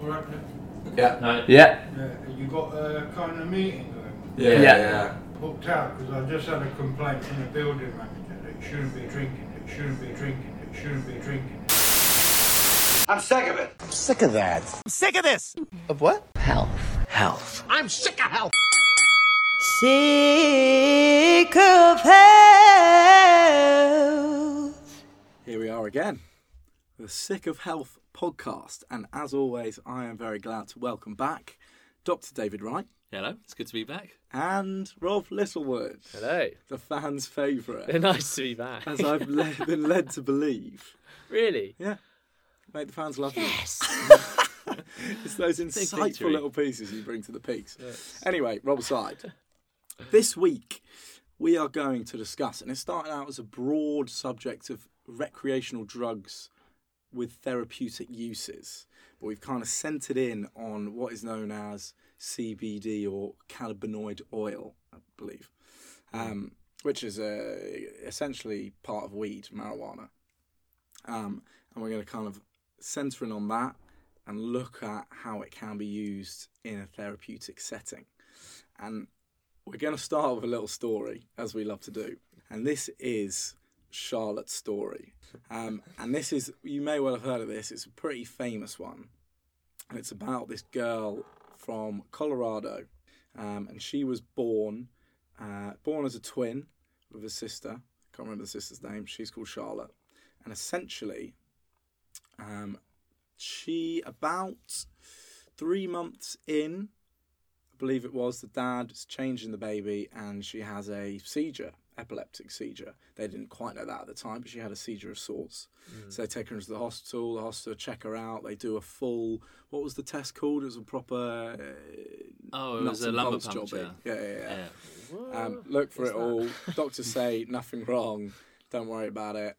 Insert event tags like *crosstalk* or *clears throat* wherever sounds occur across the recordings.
All right, Nick? Yeah. No. Yeah. Yeah, you got a kind of meeting going Yeah. Yeah. Yeah. booked out because I just had a complaint from the building manager that you shouldn't be drinking, that you shouldn't be drinking, that you shouldn't be drinking. I'm sick of it. Sick of that. Sick of this. Of what? Health. Health. I'm sick of health. Sick of health. Here we are again, the Sick of Health podcast. And as always, I am very glad to welcome back Dr. David Wright Hello, it's good to be back. and Rob Littlewood, Hello. the fans' favourite, *laughs* nice to be back. as I've le- been led to believe. really? Yeah, Make the fans love you. Yes! *laughs* it's those insightful victory. little pieces you bring to the peaks. Anyway, Rob aside, this week we are going to discuss, and it started out as a broad subject of recreational drugs with therapeutic uses, but we've kind of centered in on what is known as CBD or cannabinoid oil, I believe, um, which is uh, essentially part of weed, marijuana. Um, and we're going to kind of center in on that and look at how it can be used in a therapeutic setting. And we're going to start with a little story, as we love to do. And this is Charlotte's story. Um, and this is, you may well have heard of this, it's a pretty famous one. And it's about this girl from Colorado. Um, and she was born, uh, born as a twin with a sister. Can't remember the sister's name. She's called Charlotte. And essentially, um, she about three months in, I believe it was, the dad is changing the baby and she has a seizure, epileptic seizure. They didn't quite know that at the time, but she had a seizure of sorts. So they take her into the hospital, the hospital check her out, they do a full, what was the test called? It was a proper. Uh, Oh, it was a lumbar puncture. Yeah, yeah, yeah. Yeah. Um, look for it all. *laughs* Doctors say nothing wrong. Don't worry about it.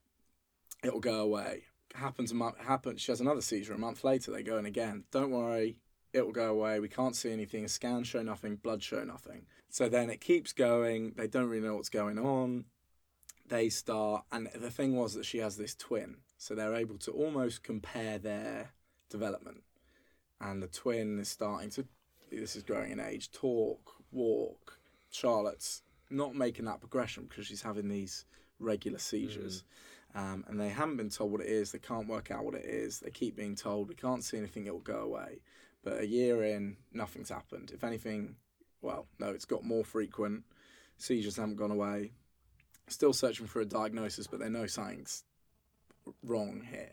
It'll go away. Happens a month. Happens. She has another seizure a month later. They go in again. Don't worry. It will go away. We can't see anything. Scans show nothing. Blood show nothing. So then it keeps going. They don't really know what's going on. They start, and the thing was that she has this twin, so they're able to almost compare their development. And the twin is starting to. This is growing in age. Talk, walk. Charlotte's not making that progression because she's having these regular seizures. Um, and they haven't been told what it is. They can't work out what it is. They keep being told we can't see anything. It will go away. But a year in, nothing's happened. If anything, well, no, it's got more frequent. Seizures haven't gone away. Still searching for a diagnosis, but they know something's wrong here.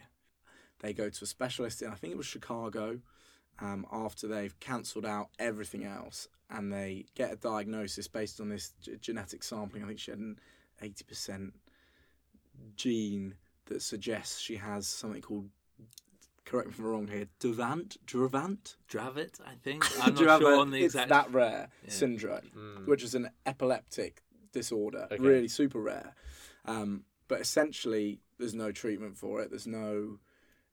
They go to a specialist in, I think it was Chicago, um, after they've cancelled out everything else, and they get a diagnosis based on this g- genetic sampling. I think she had an 80% gene that suggests she has something called, correct me if I'm wrong here, Dravant? Dravant? Dravet, I think. *laughs* I'm not have sure on the it's exact. that rare Yeah. syndrome, which is an epileptic disorder, Okay. really super rare. Um, but essentially, there's no treatment for it. There's no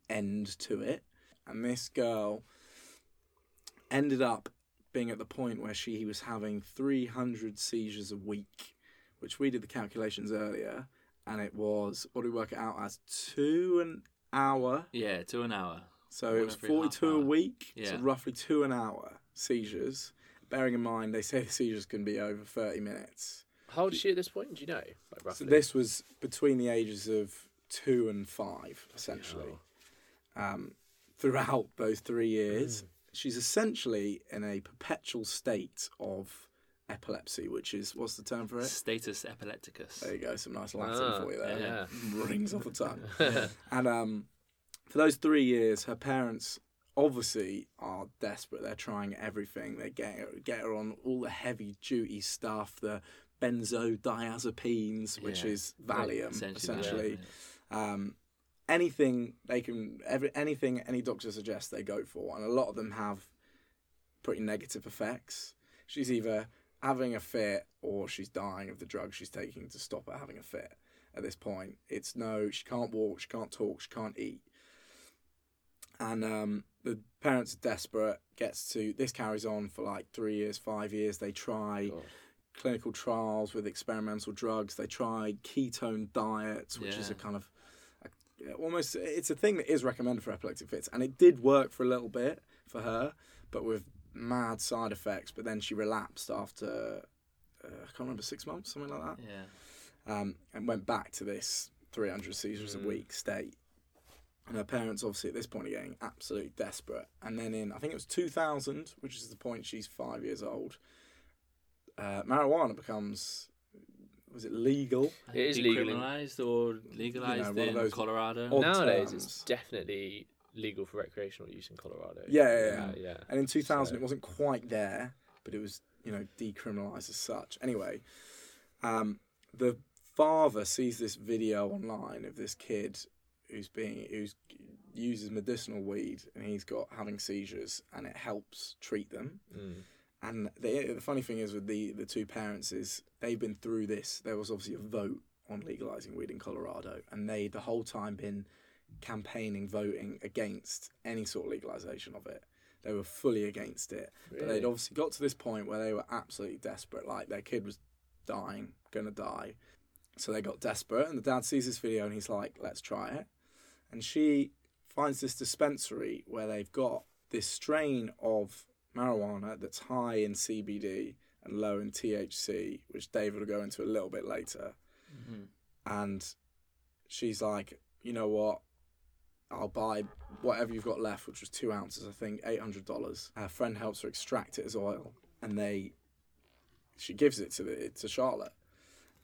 end to it. And this girl ended up being at the point where she was having 300 seizures a week, which we did the calculations earlier, and it was what do we work it out as two an hour. Yeah, to an hour. So One it was every half 42 a hour. week, so Yeah. roughly two an hour seizures. Bearing in mind, they say the seizures can be over 30 minutes. How old is she at this point? Do you know? Like So roughly. this was between the ages of two and five, essentially. Um, throughout those three years, Mm. she's essentially in a perpetual state of epilepsy, which is what's the term for it? Status epilepticus. There you go, some nice Latin Ah, for you there. yeah. *laughs* Rings off the tongue. *laughs* and um, for those three years, her parents obviously are desperate. They're trying everything. They get her, get her on all the heavy duty stuff, the benzodiazepines, which Yeah. is Valium, Essentially, essentially. yeah. Um, anything they can, every, anything any doctor suggests, they go for, and a lot of them have pretty negative effects. She's either having a fit or she's dying of the drug she's taking to stop her having a fit. At this point, it's no, she can't walk, she can't talk, she can't eat, and um, the parents are desperate. Gets to this carries on for like three years, five years. They try God. clinical trials with experimental drugs. They try ketone diets, which is a kind of a, almost it's a thing that is recommended for epileptic fits, and it did work for a little bit for her, but with mad side effects. But then she relapsed after uh, I can't remember six months, something like that, Yeah. um, and went back to this 300 seizures a week state. And her parents, obviously, at this point, are getting absolutely desperate. And then in, I think it was 2000, which is the point she's five years old, uh, marijuana becomes, was it legal? It is legal in- Decriminalised or legalised one of in Colorado. Nowadays, terms. it's definitely legal for recreational use in Colorado. Yeah, yeah, yeah. Uh, yeah. And in 2000, So- it wasn't quite there, but it was, you know, decriminalised as such. Anyway, um, the father sees this video online of this kid who's being who's uses medicinal weed and he's got having seizures and it helps treat them. Mm. And the, the funny thing is with the the two parents is they've been through this. There was obviously a vote on legalizing weed in Colorado, and they the whole time been campaigning, voting against any sort of legalization of it. They were fully against it, but they'd obviously got to this point where they were absolutely desperate. Like their kid was dying, gonna die, so they got desperate. And the dad sees this video and he's like, "Let's try it." And she finds this dispensary where they've got this strain of marijuana that's high in CBD and low in THC, which David will go into a little bit later. Mm-hmm. And she's like, you know what? I'll buy whatever you've got left, which was two ounces, I think, eight hundred dollars. Her friend helps her extract it as oil, and they, she gives it to the to Charlotte,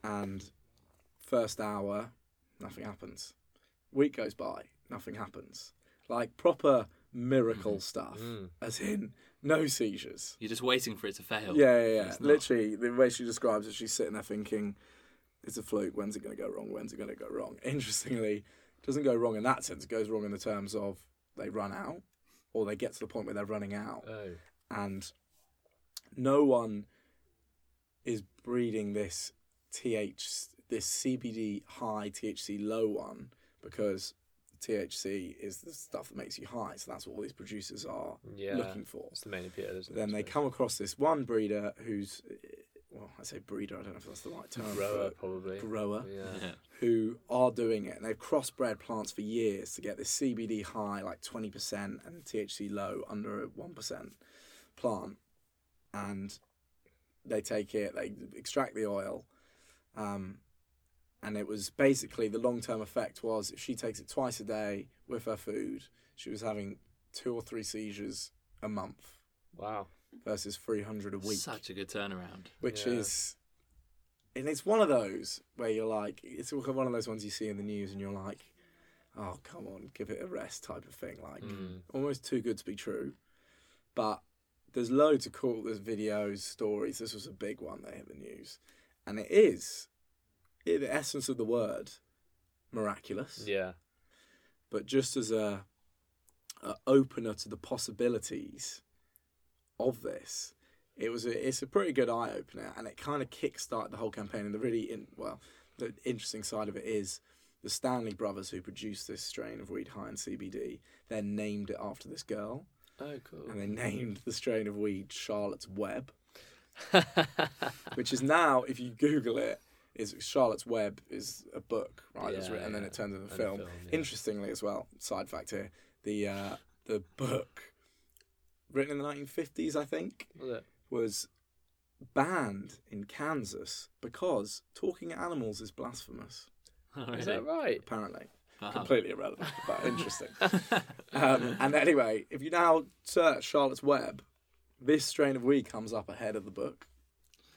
and first hour, nothing happens. Week goes by, nothing happens. Like proper miracle mm-hmm. stuff, mm. as in no seizures. You're just waiting for it to fail. Yeah, yeah, yeah. Literally, the way she describes it, she's sitting there thinking, "It's a fluke. When's it going to go wrong? When's it going to go wrong?" Interestingly, doesn't go wrong in that sense. It goes wrong in the terms of they run out, or they get to the point where they're running out, Oh. and no one is breeding this th this CBD high THC low one because THC is the stuff that makes you high. So that's what all these producers are Yeah. looking for. That's the main appeal, isn't it? Then they come across this one breeder who's, well, I say breeder, I don't know if that's the right term. grower, probably. Grower, Yeah. Yeah. who are doing it. And they've crossbred plants for years to get this CBD high, like 20%, and THC low, under a 1% plant. And they take it, they extract the oil. Um, and it was basically the long term effect was if she takes it twice a day with her food, she was having two or three seizures a month Wow. Versus 300 a week, Such a good turnaround. which Yeah. is, and it's one of those where you're like, it's one of those ones you see in the news and you're like, oh, come on, give it a rest type of thing. Like, Mm. almost too good to be true. But there's loads of cool, there's videos, stories. This was a big one that hit the news. And it is, in the essence of the word, miraculous Yeah. but just as a, a opener to the possibilities of this, it was a, it's a pretty good eye opener, and it kind of kickstarted the whole campaign. And the really in, well, the interesting side of it is the Stanley brothers who produced this strain of weed high in CBD then named it after this girl, Oh, cool. and they named the strain of weed Charlotte's Web, *laughs* which is now, if you Google it. Is Charlotte's Web is a book, right? Yeah, written, and then it turns into a a film. film, yeah. Interestingly, as well, side fact here, the uh, the book written in the 1950s, I think, Was it? was banned in Kansas because talking animals is blasphemous. *laughs* Is that right? Apparently, Wow. completely irrelevant, but *laughs* interesting. um, and anyway, if you now search Charlotte's Web, this strain of weed comes up ahead of the book,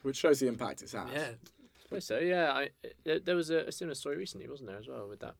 which shows the impact it's had. Yeah. I suppose so. Yeah. I, there, there was a, a similar story recently, wasn't there, as well, with that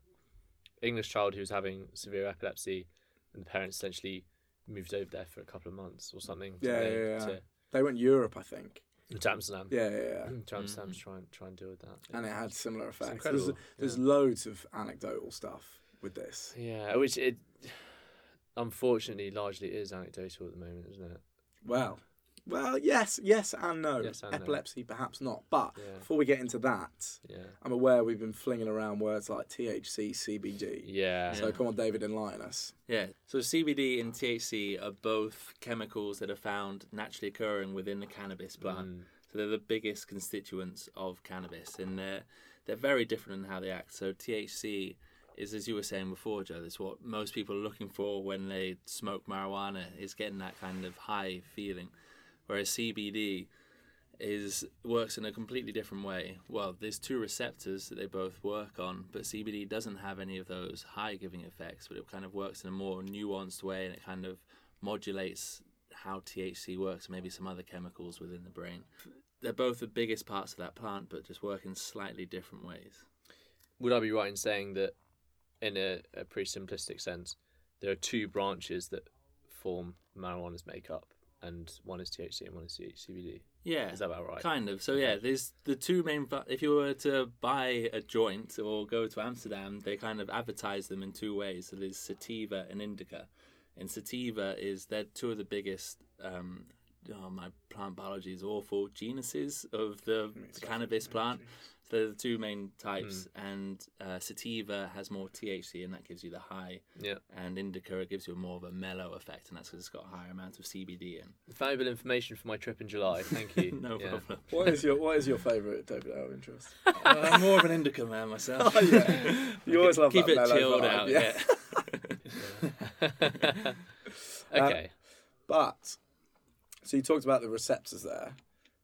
English child who was having severe epilepsy, and the parents essentially moved over there for a couple of months or something. Yeah, the- yeah, yeah. To, They went Europe, I think. to Amsterdam. Yeah, yeah, yeah. *clears throat* To Amsterdam to mm. try and try and deal with that. And it had similar effects. There's, there's yeah. loads of anecdotal stuff with this. Yeah, which it *sighs* unfortunately largely is anecdotal at the moment, isn't it? Well, well, yes, yes, and no. Yes and no. Epilepsy, perhaps not. But Yeah. before we get into that, Yeah. I'm aware we've been flinging around words like THC, CBD. Yeah. So come on, David, enlighten us. Yeah. So CBD and THC are both chemicals that are found naturally occurring within the cannabis plant. Mm. So they're the biggest constituents of cannabis, and they're they're very different in how they act. So THC is, as you were saying before, Joe. That's what most people are looking for when they smoke marijuana is getting that kind of high feeling, whereas CBD is works in a completely different way. Well, there's two receptors that they both work on, but CBD doesn't have any of those high giving effects, but it kind of works in a more nuanced way and it kind of modulates how THC works maybe some other chemicals within the brain. They're both the biggest parts of that plant, but just work in slightly different ways. Would I be right in saying that, in a, a pretty simplistic sense, there are two branches that form marijuana's makeup, and one is THC and one is C- CBD? Yeah, Is that about right? Kind of. So yeah, there's the two main. If you were to buy a joint or go to Amsterdam, they kind of advertise them in two ways. So there's sativa and indica. And sativa is they're two of the biggest. Um, oh, my plant biology is awful. Genuses of the cannabis plant. So they're the two main types, and uh, sativa has more THC, and that gives you the high. Yeah. And indica gives you more of a mellow effect, and that's because it's got a higher amount of CBD in. Valuable information for my trip in July. Thank you. *laughs* no Yeah. problem. *laughs* What is your What is your favourite, David? Out of interest. *laughs* Uh, I'm more of an indica man myself. oh, yeah. You always love Keep that it mellow chilled vibe, out. yeah. Yeah. okay. But so you talked about the receptors there.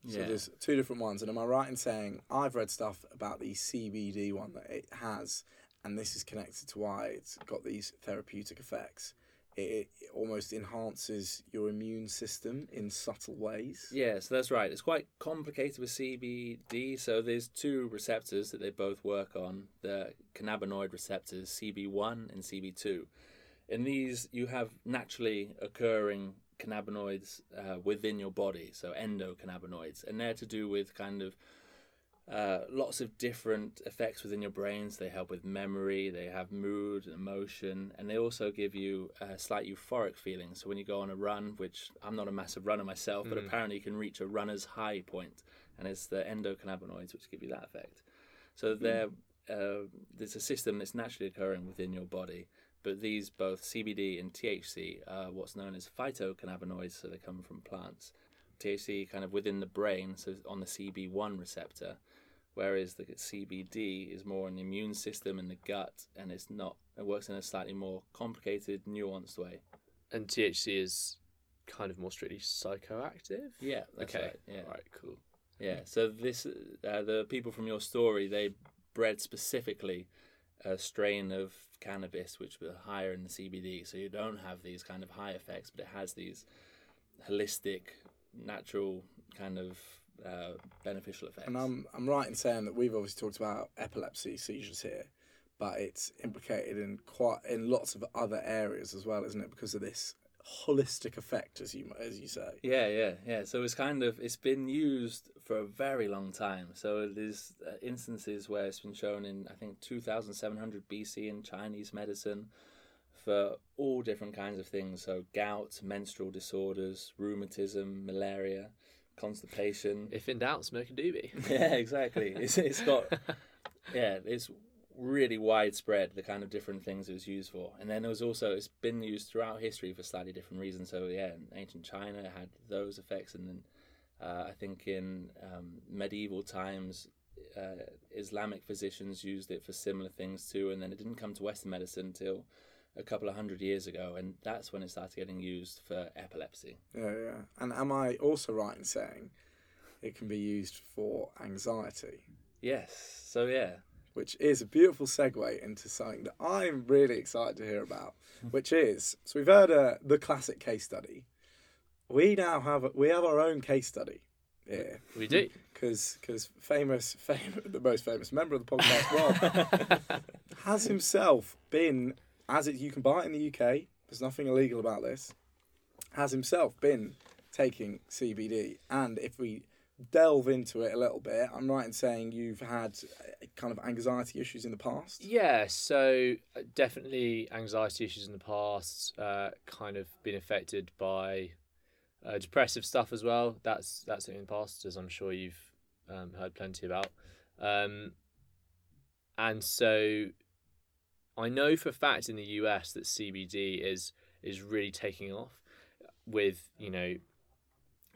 So Yeah. there's two different ones, and am I right in saying I've read stuff about the CBD one that it has, and this is connected to why it's got these therapeutic effects. It, it almost enhances your immune system in subtle ways. Yeah, so that's right. It's quite complicated with CBD. So there's two receptors that they both work on: the cannabinoid receptors CB1 and CB2. In these, you have naturally occurring cannabinoids uh, within your body, so endocannabinoids, and they're to do with kind of uh, lots of different effects within your brains. They help with memory, they have mood, and emotion, and they also give you a slight euphoric feeling. So when you go on a run, which I'm not a massive runner myself, but apparently you can reach a runner's high point, and it's the endocannabinoids which give you that effect. So there, uh, there's a system that's naturally occurring within your body. But these both CBD and THC are what's known as phytocannabinoids, so they come from plants. THC kind of within the brain, so on the CB1 receptor, whereas the CBD is more in the immune system and the gut, and it's not. It works in a slightly more complicated, nuanced way. And THC is kind of more strictly psychoactive. Yeah, that's okay. right. Yeah, Right. Cool. yeah. So this, uh, the people from your story, they bred specifically a strain of cannabis which were higher in the CBD, so you don't have these kind of high effects, but it has these holistic, natural kind of uh, beneficial effects. And I'm I'm right in saying that we've obviously talked about epilepsy seizures here, but it's implicated in quite in lots of other areas as well, isn't it? Because of this holistic effect, as you as you say. Yeah, yeah, yeah. So it's kind of it's been used for a very long time. So there's uh, instances where it's been shown in I think 2700 BC in Chinese medicine for all different kinds of things. So gout, menstrual disorders, rheumatism, malaria, constipation. If in doubt, smoke a doobie. *laughs* yeah, exactly. It's it's got *laughs* yeah, it's really widespread the kind of different things it was used for. And then it was also it's been used throughout history for slightly different reasons. So yeah, in ancient China it had those effects, and then uh, I think in um, medieval times. Uh, Islamic physicians used it for similar things too, and then it didn't come to Western medicine until a couple of hundred years ago, and that's when it started getting used for epilepsy. Yeah, yeah. And am I also right in saying it can be used for anxiety? Yes, so yeah, which is a beautiful segue into something that I'm really excited to hear about, which is so we've heard uh, the classic case study. We now have we have our own case study Yeah, we do. because because famous, *laughs* fam- the most famous member of the podcast, Rob, *laughs* has himself been as it you can buy it in the UK. There's nothing illegal about this. Has himself been taking CBD, and if we delve into it a little bit, I'm right in saying you've had uh, kind of anxiety issues in the past. Yeah, so uh, definitely anxiety issues in the past, uh, kind of been affected by uh, depressive stuff as well. That's that's in the past, as I'm sure you've um, heard plenty about. Um, and so I know for a fact in the US that CBD is is really taking off with you know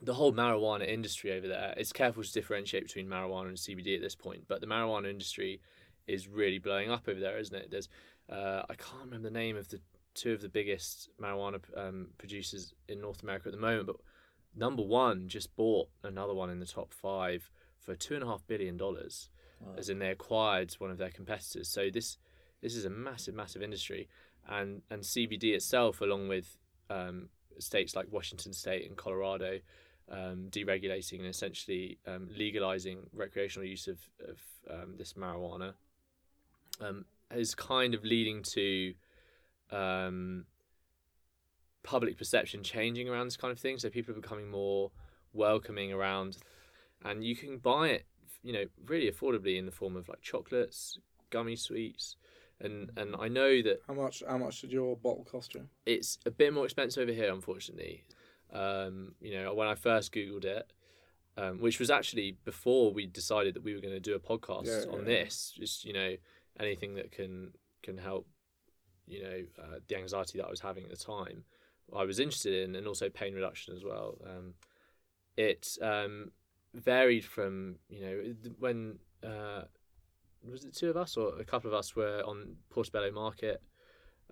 the whole marijuana industry over there. It's careful to differentiate between marijuana and CBD at this point, but the marijuana industry is really blowing up over there, isn't it? There's uh, I can't remember the name of the two of the biggest marijuana um, producers in North America at the moment, but number one just bought another one in the top five for two and a half billion dollars, as in they acquired one of their competitors. So this this is a massive, massive industry, and and CBD itself, along with um, states like Washington State and Colorado, um, deregulating and essentially um, legalizing recreational use of, of um, this marijuana, um, is kind of leading to um, public perception changing around this kind of thing. So people are becoming more welcoming around, and you can buy it, you know, really affordably in the form of like chocolates, gummy sweets, and and I know that How much? How much did your bottle cost you? it's a bit more expensive over here, unfortunately. Um, you know, when I first googled it, um, which was actually before we decided that we were going to do a podcast Yeah, on yeah. this, just you know, anything that can can help, you know, uh, the anxiety that I was having at the time, I was interested in, and also pain reduction as well. Um, it um, varied from you know when uh, was it two of us or a couple of us were on Portobello Market.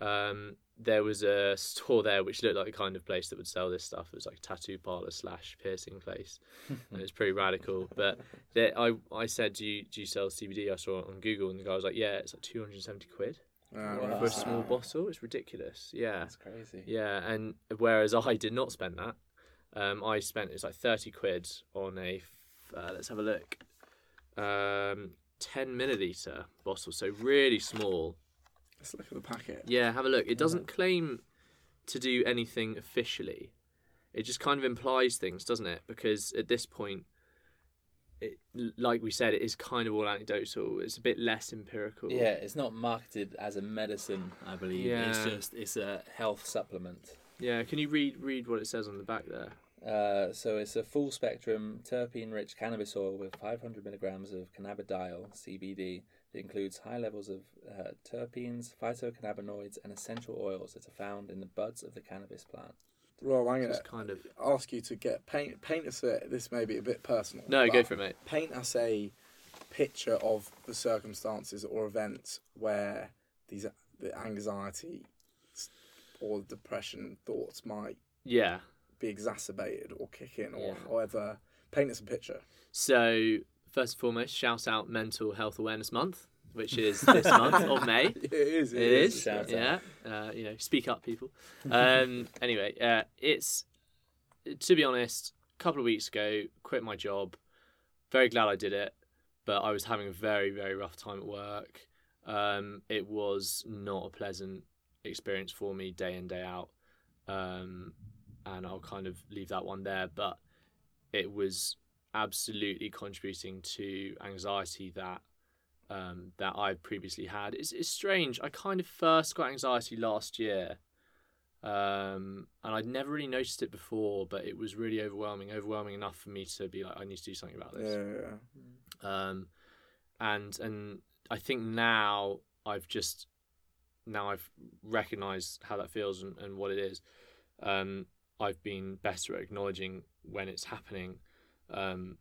Um, there was a *laughs* store there which looked like the kind of place that would sell this stuff. It was like a tattoo parlor slash piercing place, and it was pretty radical. But there, I I said, do you do you sell CBD? I saw it on Google, and the guy was like, yeah, it's like two hundred and seventy quid Uh, Wow. for a small bottle. It's ridiculous. Yeah, That's crazy. yeah, and whereas I did not spend that, um, I spent it's like thirty quid on a Uh, let's have a look. Um, ten milliliter bottle, so really small. Let's look at the packet. Yeah, have a look. It doesn't claim to do anything officially. It just kind of implies things, doesn't it? Because at this point, it like we said, it is kind of all anecdotal. It's a bit less empirical. Yeah, it's not marketed as a medicine, I believe. It's Yeah. just it's a health supplement. Yeah. Can you read read what it says on the back there? Uh, so it's a full spectrum terpene rich cannabis oil with 500 milligrams of cannabidiol CBD. It includes high levels of uh, terpenes, phytocannabinoids, and essential oils that are found in the buds of the cannabis plant. Rob, I'm gonna kind of. ask you to get paint paint us a. This may be a bit personal. No, go for it, mate. Paint us a picture of the circumstances or events where these the anxiety or depression thoughts might Yeah. Be exacerbated or kick in or Yeah. however. Paint us a picture. So first and foremost, shout out Mental Health Awareness Month, which is *laughs* this month of May. It is. It is, Shout yeah. Uh, you know, speak up, people. Um, *laughs* anyway, uh, it's to be honest, a couple of weeks ago, quit my job. Very glad I did it, but I was having a very, very rough time at work. Um, it was not a pleasant experience for me day in day out, um, and I'll kind of leave that one there. But it was absolutely contributing to anxiety that um, that I previously had. It's, it's strange. I kind of first got anxiety last year, um, and I'd never really noticed it before, but it was really overwhelming, overwhelming enough for me to be like, I need to do something about Yeah, this. yeah. Um, and and I think now I've just now I've recognised how that feels and, and what it is. Um, I've been better at acknowledging when it's happening. Um,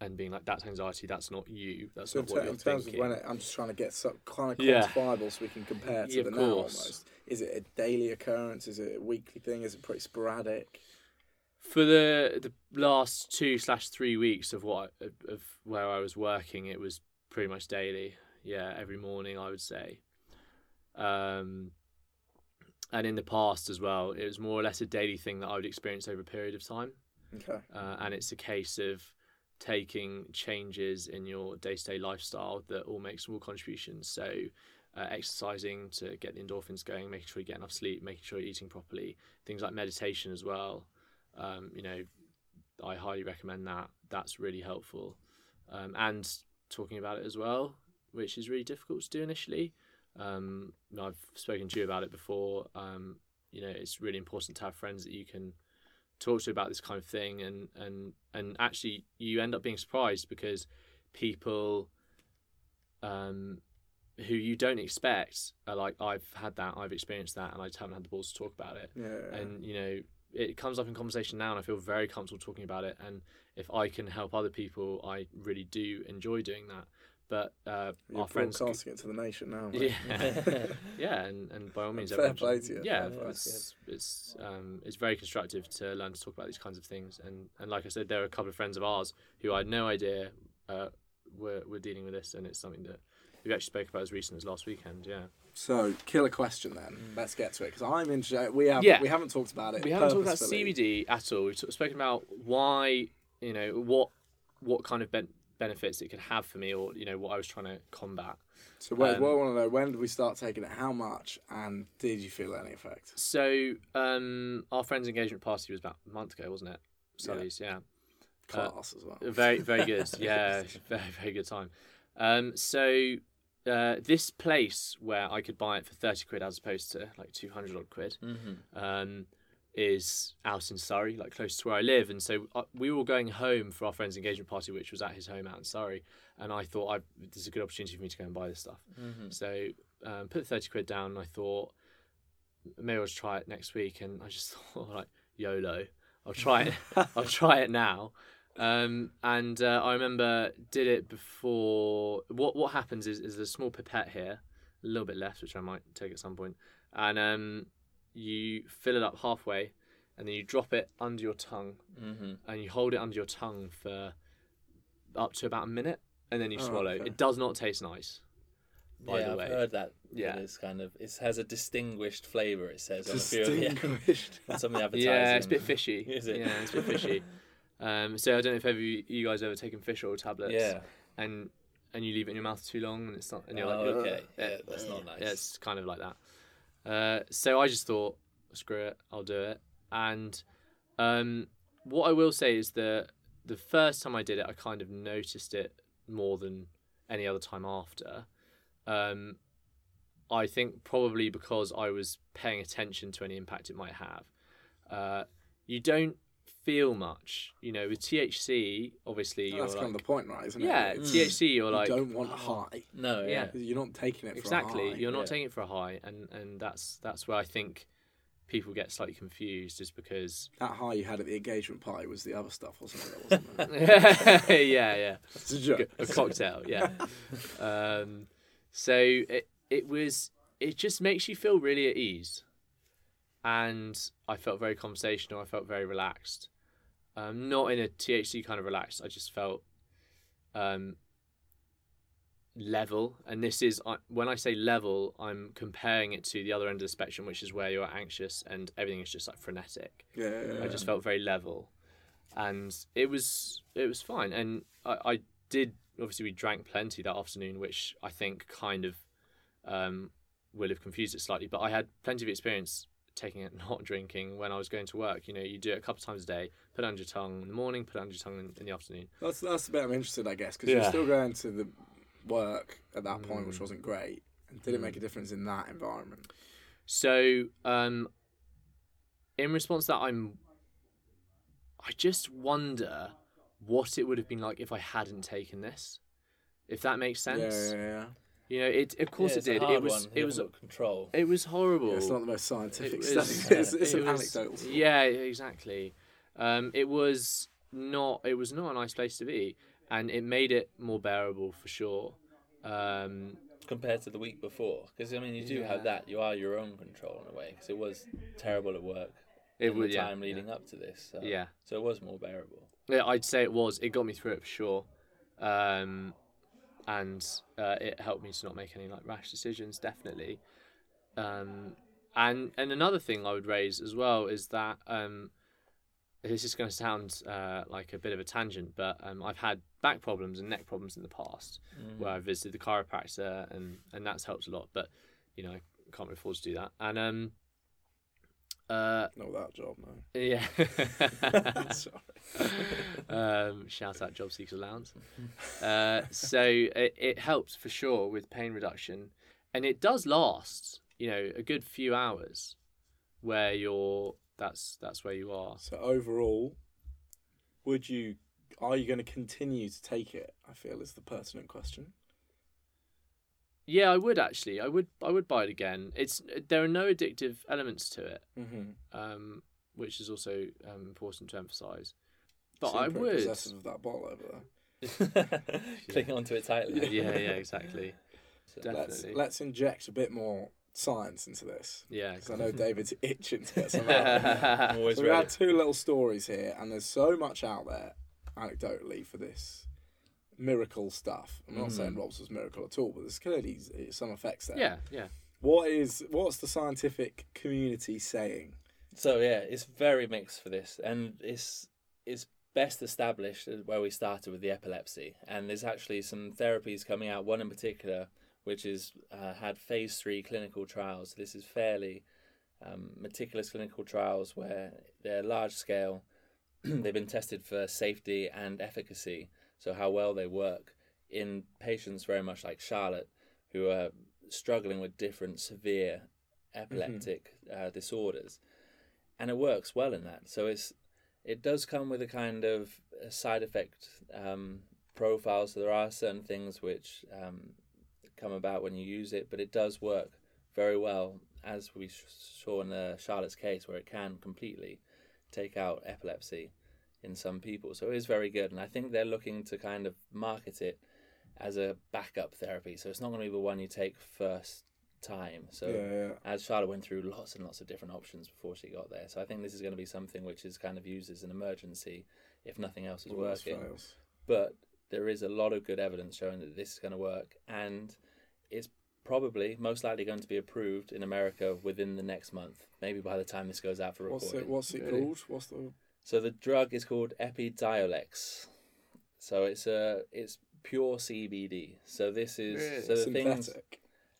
and being like, that's anxiety. That's not you. That's So not what you're in terms thinking. of when it, I'm just trying to get some kind of Yeah. quantifiable so we can compare to Yeah, the now course. almost. Is it a daily occurrence? Is it a weekly thing? Is it pretty sporadic? for the the last two slash three weeks of what of where I was working, it was pretty much daily. Yeah, every morning I would say. Um, and in the past as well, it was more or less a daily thing that I would experience over a period of time. Okay. Uh, and it's a case of taking changes in your day to day lifestyle that all make small contributions. So, uh, exercising to get the endorphins going, making sure you get enough sleep, making sure you're eating properly, things like meditation as well. Um, you know, I highly recommend that. That's really helpful. Um, and talking about it as well, which is really difficult to do initially. Um, I've spoken to you about it before. Um, you know, it's really important to have friends that you can talk to about this kind of thing and and and actually you end up being surprised because people um who you don't expect are like I've had that I've experienced that and I just haven't had the balls to talk about it Yeah. and you know it comes up in conversation now and I feel very comfortable talking about it and if I can help other people I really do enjoy doing that but uh, You're our friends. broadcasting it to the nation now. mate. Yeah, *laughs* *laughs* yeah, and, and by all means, Fair play to you. Yeah, Fair play. it's it's um, it's very constructive to learn to talk about these kinds of things, and, and like I said, there are a couple of friends of ours who I had no idea uh, were were dealing with this, and it's something that we actually spoke about as recent as last weekend. Yeah, So, killer question then. Let's get to it because I'm interested. We have Yeah. we haven't talked about it. we haven't talked about. CBD at all. We've t- spoken about why you know what what kind of ben- benefits it could have for me, or you know what I was trying to combat. So, what, Um, what I want to know: when did we start taking it? How much? And did you feel any effect? So um, our friend's engagement party was about a month ago, wasn't it? Sully's, yeah. Class as well. Very, very good. *laughs* yeah, *laughs* very, very good time. Um, so uh, this place where I could buy it for thirty quid as opposed to like two hundred odd quid Mm-hmm. um, is out in Surrey, like close to where I live. And so uh, we were all going home for our friend's engagement party, which was at his home out in Surrey. And I thought I, this is a good opportunity for me to go and buy this stuff. Mm-hmm. So um, put thirty quid down. And I thought maybe I'll just try it next week. And I just *laughs* thought like YOLO, I'll try it. *laughs* I'll try it now. Um, and uh, I remember did it before. What what happens is is there's a small pipette here, a little bit left, which I might take at some point, and um, you fill it up halfway, and then you drop it under your tongue, Mm-hmm. and you hold it under your tongue for up to about a minute, and then you Oh, swallow. okay. It does not taste nice. By yeah, the I've heard that. Yeah. it's kind of it has a distinguished flavour. It says on a few of the- Distinguished. *laughs* on some of the advertising. *laughs* yeah, it's a bit fishy. *laughs* Is it? Yeah, it's a bit fishy. Um, so I don't know if ever you, you guys ever taken fish oil tablets. Yeah. and and you leave it in your mouth too long and it's not and you're Oh, like okay. Yeah, that's not nice. yeah, it's kind of like that uh, so i just thought screw it i'll do it. And um, what i will say is that the first time i did it i kind of noticed it more than any other time after. Um, i think probably because i was paying attention to any impact it might have. Uh, you don't feel much you know with thc obviously you're That's like, kind of the point, right? Isn't yeah it? It's- THC you're you like don't want a high. No, yeah. Yeah. You're not taking it for exactly a high. Exactly you're not yeah. taking it for a high and and that's that's where i think people get slightly confused is because That high you had at the engagement party was the other stuff, wasn't it? That wasn't it? *laughs* yeah yeah *laughs* It's a joke. a cocktail yeah *laughs* um so it it was it just makes you feel really at ease and i felt very conversational i felt very relaxed um not in a thc kind of relaxed i just felt um level and this is I- when i say level i'm comparing it to the other end of the spectrum which is where you're anxious and everything is just like frenetic Yeah, yeah, yeah. I just felt very level, and it was it was fine. And I, I did obviously we drank plenty that afternoon, which I think kind of um, will have confused it slightly. But I had plenty of experience taking it *laughs* not drinking when I was going to work. You know, you do it a couple of times a day. Put it under your tongue in the morning. Put it under your tongue in, in the afternoon. That's that's the bit I'm interested, I guess, because you're still going to the work at that point, Mm. which wasn't great. And did it make a difference in that environment? So, um, in response to that, I'm. I just wonder what it would have been like if I hadn't taken this. If that makes sense. Yeah, yeah, yeah. You know, it of course Yeah, it it's a did. hard It was one. it was haven't control. it was horrible. Yeah, It's not the most scientific It study. was- *laughs* It's, it's it an was- anecdotal. Yeah, exactly. Um, it was not. It was not a nice place to be, and it made it more bearable for sure. Um, compared to the week before. Because I mean, you do Yeah. have that. You are your own control in a way. Because it was terrible at work. it was the yeah, time leading up to this. So. yeah. So it was more bearable. Yeah, I'd say it was. It got me through it for sure, um, and uh, it helped me to not make any like rash decisions. Definitely, um, and and another thing I would raise as well is that um, this is going to sound uh, like a bit of a tangent, but um, I've had back problems and neck problems in the past where I visited the chiropractor, and and that's helped a lot. But you know, I can't really afford to do that, and um, uh, Not that job, no. yeah. *laughs* *laughs* Sorry. um, shout out Job Seekers Allowance. Uh, so it, it helps for sure with pain reduction, and it does last. You know, a good few hours, where you're. That's that's where you are. So overall, would you? Are you going to continue to take it? I feel is the pertinent question. Yeah, I would actually. I would. I would buy it again. It's there are no addictive elements to it, Mm-hmm. um, which is also um, important to emphasise. But I would. possessive of that bottle over there. *laughs* Cling onto it tightly. yeah, yeah, exactly. *laughs* So- Let's let's inject a bit more science into this Yeah. because I know *laughs* David's itching to get some out. Always So we ready. had two little stories here, and there's so much out there, anecdotally, for this miracle stuff. I'm not Mhm. saying Rob's was miracle at all, but there's clearly some effects there. yeah, yeah. What is what's the scientific community saying? So yeah, it's very mixed for this, and it's it's best established where we started with the epilepsy, and there's actually some therapies coming out. One in particular, which is uh, had phase three clinical trials. This is fairly um, meticulous clinical trials where they're large scale. *clears throat* They've been tested for safety and efficacy, so how well they work in patients very much like Charlotte, who are struggling with different severe epileptic uh, disorders and it works well in that. So it's it does come with a kind of a side effect um, profile. So there are certain things which um, come about when you use it, but it does work very well, as we sh- saw in uh, Charlotte's case, where it can completely take out epilepsy in some people. So it is very good, and I think they're looking to kind of market it as a backup therapy. So it's not going to be the one you take first time. So yeah, yeah. as Charlotte went through lots and lots of different options before she got there. So I think this is going to be something which is kind of used as an emergency if nothing else is All working. But there is a lot of good evidence showing that this is going to work, and it's probably most likely going to be approved in America within the next month. Maybe by the time this goes out for What's recording. it? What's it Really? called? What's the? So the drug is called Epidiolex. So it's a it's pure CBD. So this is Really? so the things.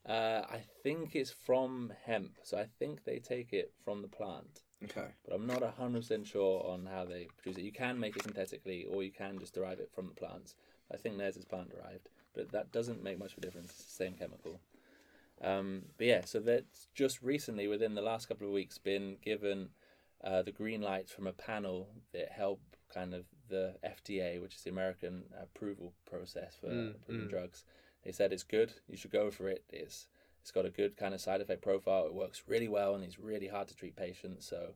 Uh, I think it's from hemp, so I think they take it from the plant, Okay. but I'm not hundred percent sure on how they produce it. You can make it synthetically, or you can just derive it from the plants. I think theirs is plant derived, but that doesn't make much of a difference. It's the same chemical. Um, but yeah, so that's just recently, within the last couple of weeks, been given uh, the green light from a panel that help kind of the FDA, which is the American approval process for Mm, approving mm. drugs. They said it's good. You should go for it. It's it's got a good kind of side effect profile. It works really well, and it's really hard to treat patients. So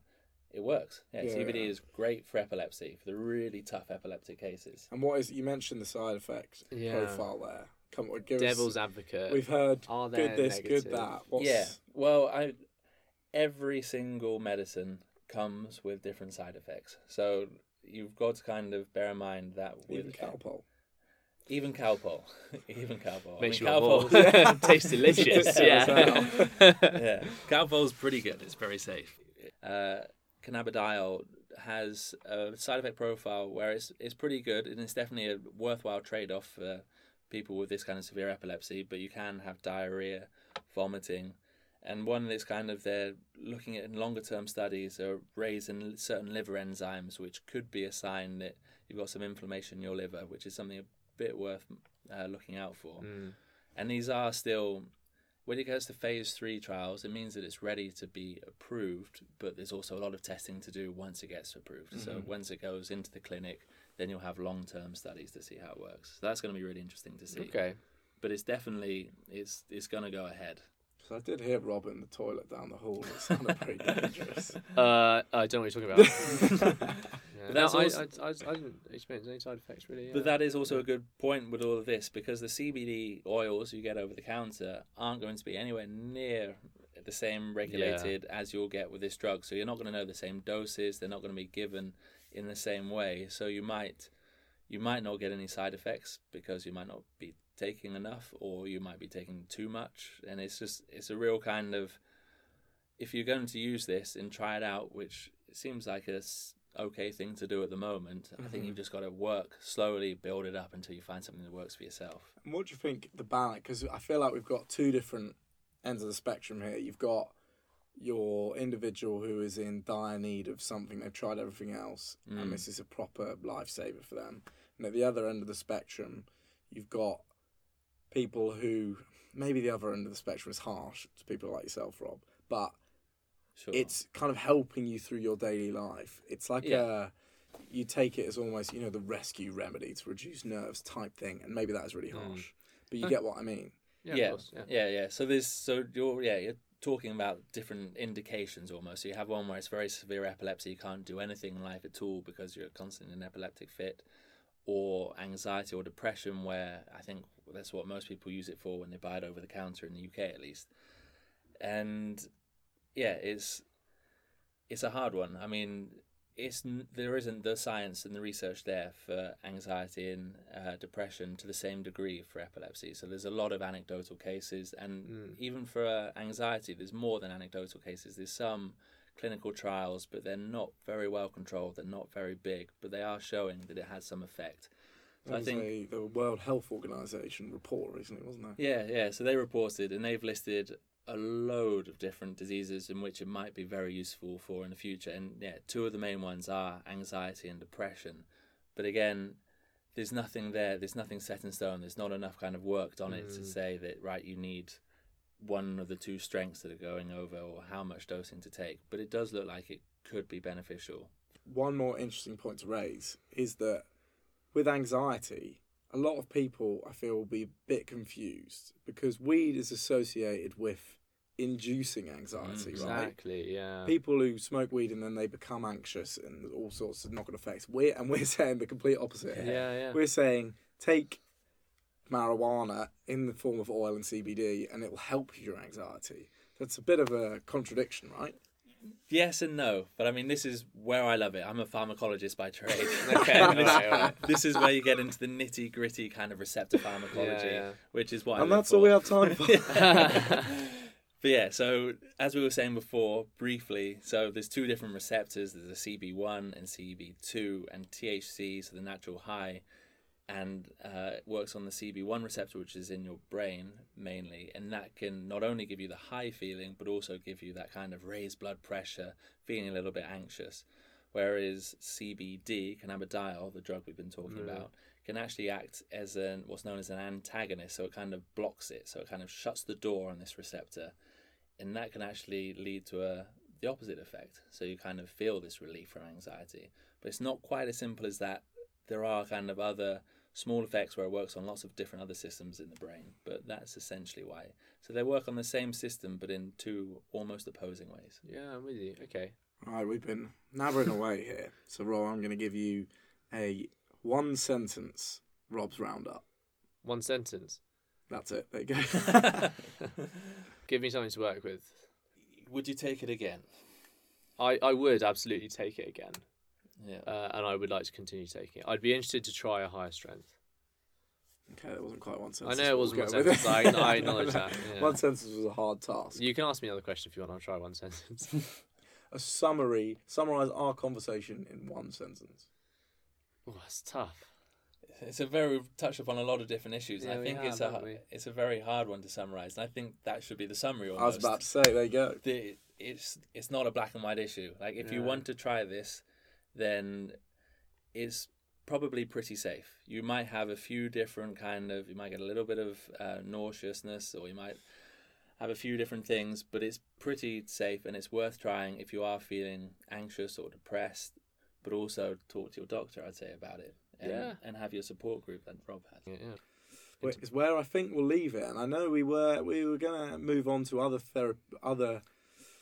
it works. Yeah, Yeah. CBD is great for epilepsy for the really tough epileptic cases. And what is? You mentioned the side effect Yeah. profile there. Come on, give Devil's us. advocate. We've heard Are good this, negative? good that. What's, Yeah. Well, I every single medicine comes with different side effects. So you've got to kind of bear in mind that with Even Calpol. even Calpol, *laughs* even Calpol. Makes I you mean, want Calpol- more. Tastes delicious. *laughs* Yeah. *laughs* yeah. yeah, Calpol's pretty good. It's very safe. Uh, cannabidiol has a side effect profile where it's it's pretty good and it's definitely a worthwhile trade off for people with this kind of severe epilepsy. But you can have diarrhea, vomiting, and one that's kind of they're looking at in longer term studies are raising certain liver enzymes, which could be a sign that you've got some inflammation in your liver, which is something a bit worth uh, looking out for. Mm. And these are still, when it goes to phase three trials, it means that it's ready to be approved, but there's also a lot of testing to do once it gets approved. So once it goes into the clinic, then you'll have long term studies to see how it works. So that's going to be really interesting to see. Okay. But it's definitely it's it's going to go ahead. So I did hear Rob in the toilet down the hall. It sounded pretty *laughs* dangerous. Uh, I don't know what you're talking about. *laughs* yeah. That's no, I, also- I, I, I didn't experience any side effects really. But that is also a good point with all of this because the CBD oils you get over the counter aren't going to be anywhere near the same regulated as you'll get with this drug. So you're not going to know the same doses. They're not going to be given in the same way. So you might you might not get any side effects because you might not be taking enough or you might be taking too much. And it's just it's a real kind of if you're going to use this and try it out, which seems like a okay thing to do at the moment, I think you've just got to work slowly, build it up until you find something that works for yourself. And what do you think the balance? Because I feel like we've got two different ends of the spectrum here. You've got your individual who is in dire need of something. They've tried everything else, Mm. and this is a proper lifesaver for them. And at the other end of the spectrum, you've got people who maybe the other end of the spectrum is harsh to people like yourself, Rob, but Sure. it's kind of helping you through your daily life. It's like Yeah. a you take it as almost you know the rescue remedy to reduce nerves type thing, and maybe that is really hmm. harsh, but you get what I mean. yeah, yeah, Of course, yeah. yeah, yeah. So there's so you're yeah you're talking about different indications almost. So you have one where it's very severe epilepsy, you can't do anything in life at all because you're constantly in an epileptic fit, or anxiety or depression, where I think that's what most people use it for when they buy it over the counter in the UK at least. And yeah, it's it's a hard one. I mean, it's there isn't the science and the research there for anxiety and uh, depression to the same degree for epilepsy. So there's a lot of anecdotal cases, and Mm. even for uh, anxiety, there's more than anecdotal cases. There's some clinical trials, but they're not very well controlled. They're not very big, but they are showing that it has some effect. So I think a, the World Health Organization report recently, wasn't there? yeah, yeah. So they reported, and they've listed a load of different diseases in which it might be very useful for in the future. And yeah, two of the main ones are anxiety and depression. But again, there's nothing there. There's nothing set in stone. There's not enough kind of worked on it to Mm. say that right, you need one of the two strengths that are going over, or how much dosing to take. But it does look like it could be beneficial. One more interesting point to raise is that with anxiety, a lot of people I feel will be a bit confused because weed is associated with inducing anxiety, Mm, right? Exactly. Yeah. People who smoke weed and then they become anxious and all sorts of knock-on effects. We're and we're *laughs* saying the complete opposite. here. Yeah. Yeah. We're saying take marijuana in the form of oil and CBD and it will help your anxiety. That's a bit of a contradiction, right? Yes and no, but I mean, this is where I love it. I'm a pharmacologist by trade. *laughs* Okay, this, alright, alright. this is where you get into the nitty gritty kind of receptor pharmacology, Yeah, yeah. which is what and live that's all we have time for. *laughs* But yeah, so as we were saying before, briefly, so there's two different receptors. There's a CB1 and CB2, and THC, so the natural high, and uh, it works on the CB1 receptor, which is in your brain mainly, and that can not only give you the high feeling, but also give you that kind of raised blood pressure, feeling a little bit anxious. Whereas CBD, cannabidiol, the drug we've been talking Mm. about, can actually act as an what's known as an antagonist. So it kind of blocks it. So it kind of shuts the door on this receptor, and that can actually lead to a the opposite effect. So you kind of feel this relief from anxiety, but it's not quite as simple as that. There are kind of other small effects where it works on lots of different other systems in the brain, but that's essentially why. So they work on the same system, but in two almost opposing ways. yeah. I'm with you. Okay. All right, we've been nabbering away here. So, Rob, I'm going to give you a one sentence Rob's roundup. One sentence. That's it. There you go. *laughs* Give me something to work with. Would you take it again? I, I would absolutely take it again, Yeah. uh, and I would like to continue taking it. I'd be interested to try a higher strength. okay, that wasn't quite one sentence. I know it wasn't we'll one sentence. it. I, I acknowledge that. *laughs* Yeah. One sentence was a hard task. You can ask me another question if you want. I'll try one sentence. *laughs* A summary, summarize our conversation in one sentence. oh, that's tough. It's a very we've touched upon a lot of different issues. Yeah, I we think have, it's a we? it's a very hard one to summarize, and I think that should be the summary. Almost. I was about to say, there you go. the, it's it's not a black and white issue. Like if you want to try this, then it's probably pretty safe. You might have a few different kind of you might get a little bit of uh, nauseousness, or you might have a few different things, but it's pretty safe and it's worth trying if you are feeling anxious or depressed. But also talk to your doctor, I'd say about it, and, Yeah. and have your support group that Rob has. Yeah, yeah. Wh- It's where I think we'll leave it. And I know we were we were gonna move on to other thera- other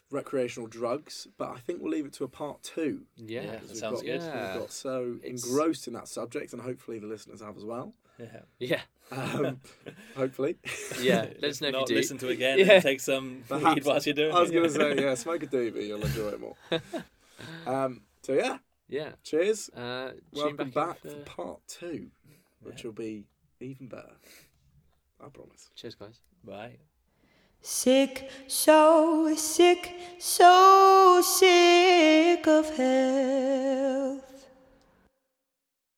recreational drugs, but I think we'll leave it to a part two. Yeah, Yeah. because That sounds got, good. We've got so It's- engrossed in that subject, and hopefully the listeners have as well. Yeah. yeah, Um, *laughs* hopefully. yeah. *laughs* Let us know if you not, do. listen to it again Yeah. and take some Perhaps- weed whilst you're doing I was going to say, *laughs* yeah, smoke a doobie, you'll enjoy it more. Um, so, yeah, Yeah. cheers. Uh, tune Welcome in back for- for part two, which Yeah. will be even better. I promise. Cheers, guys. Bye. Sick, so sick, so sick of hell.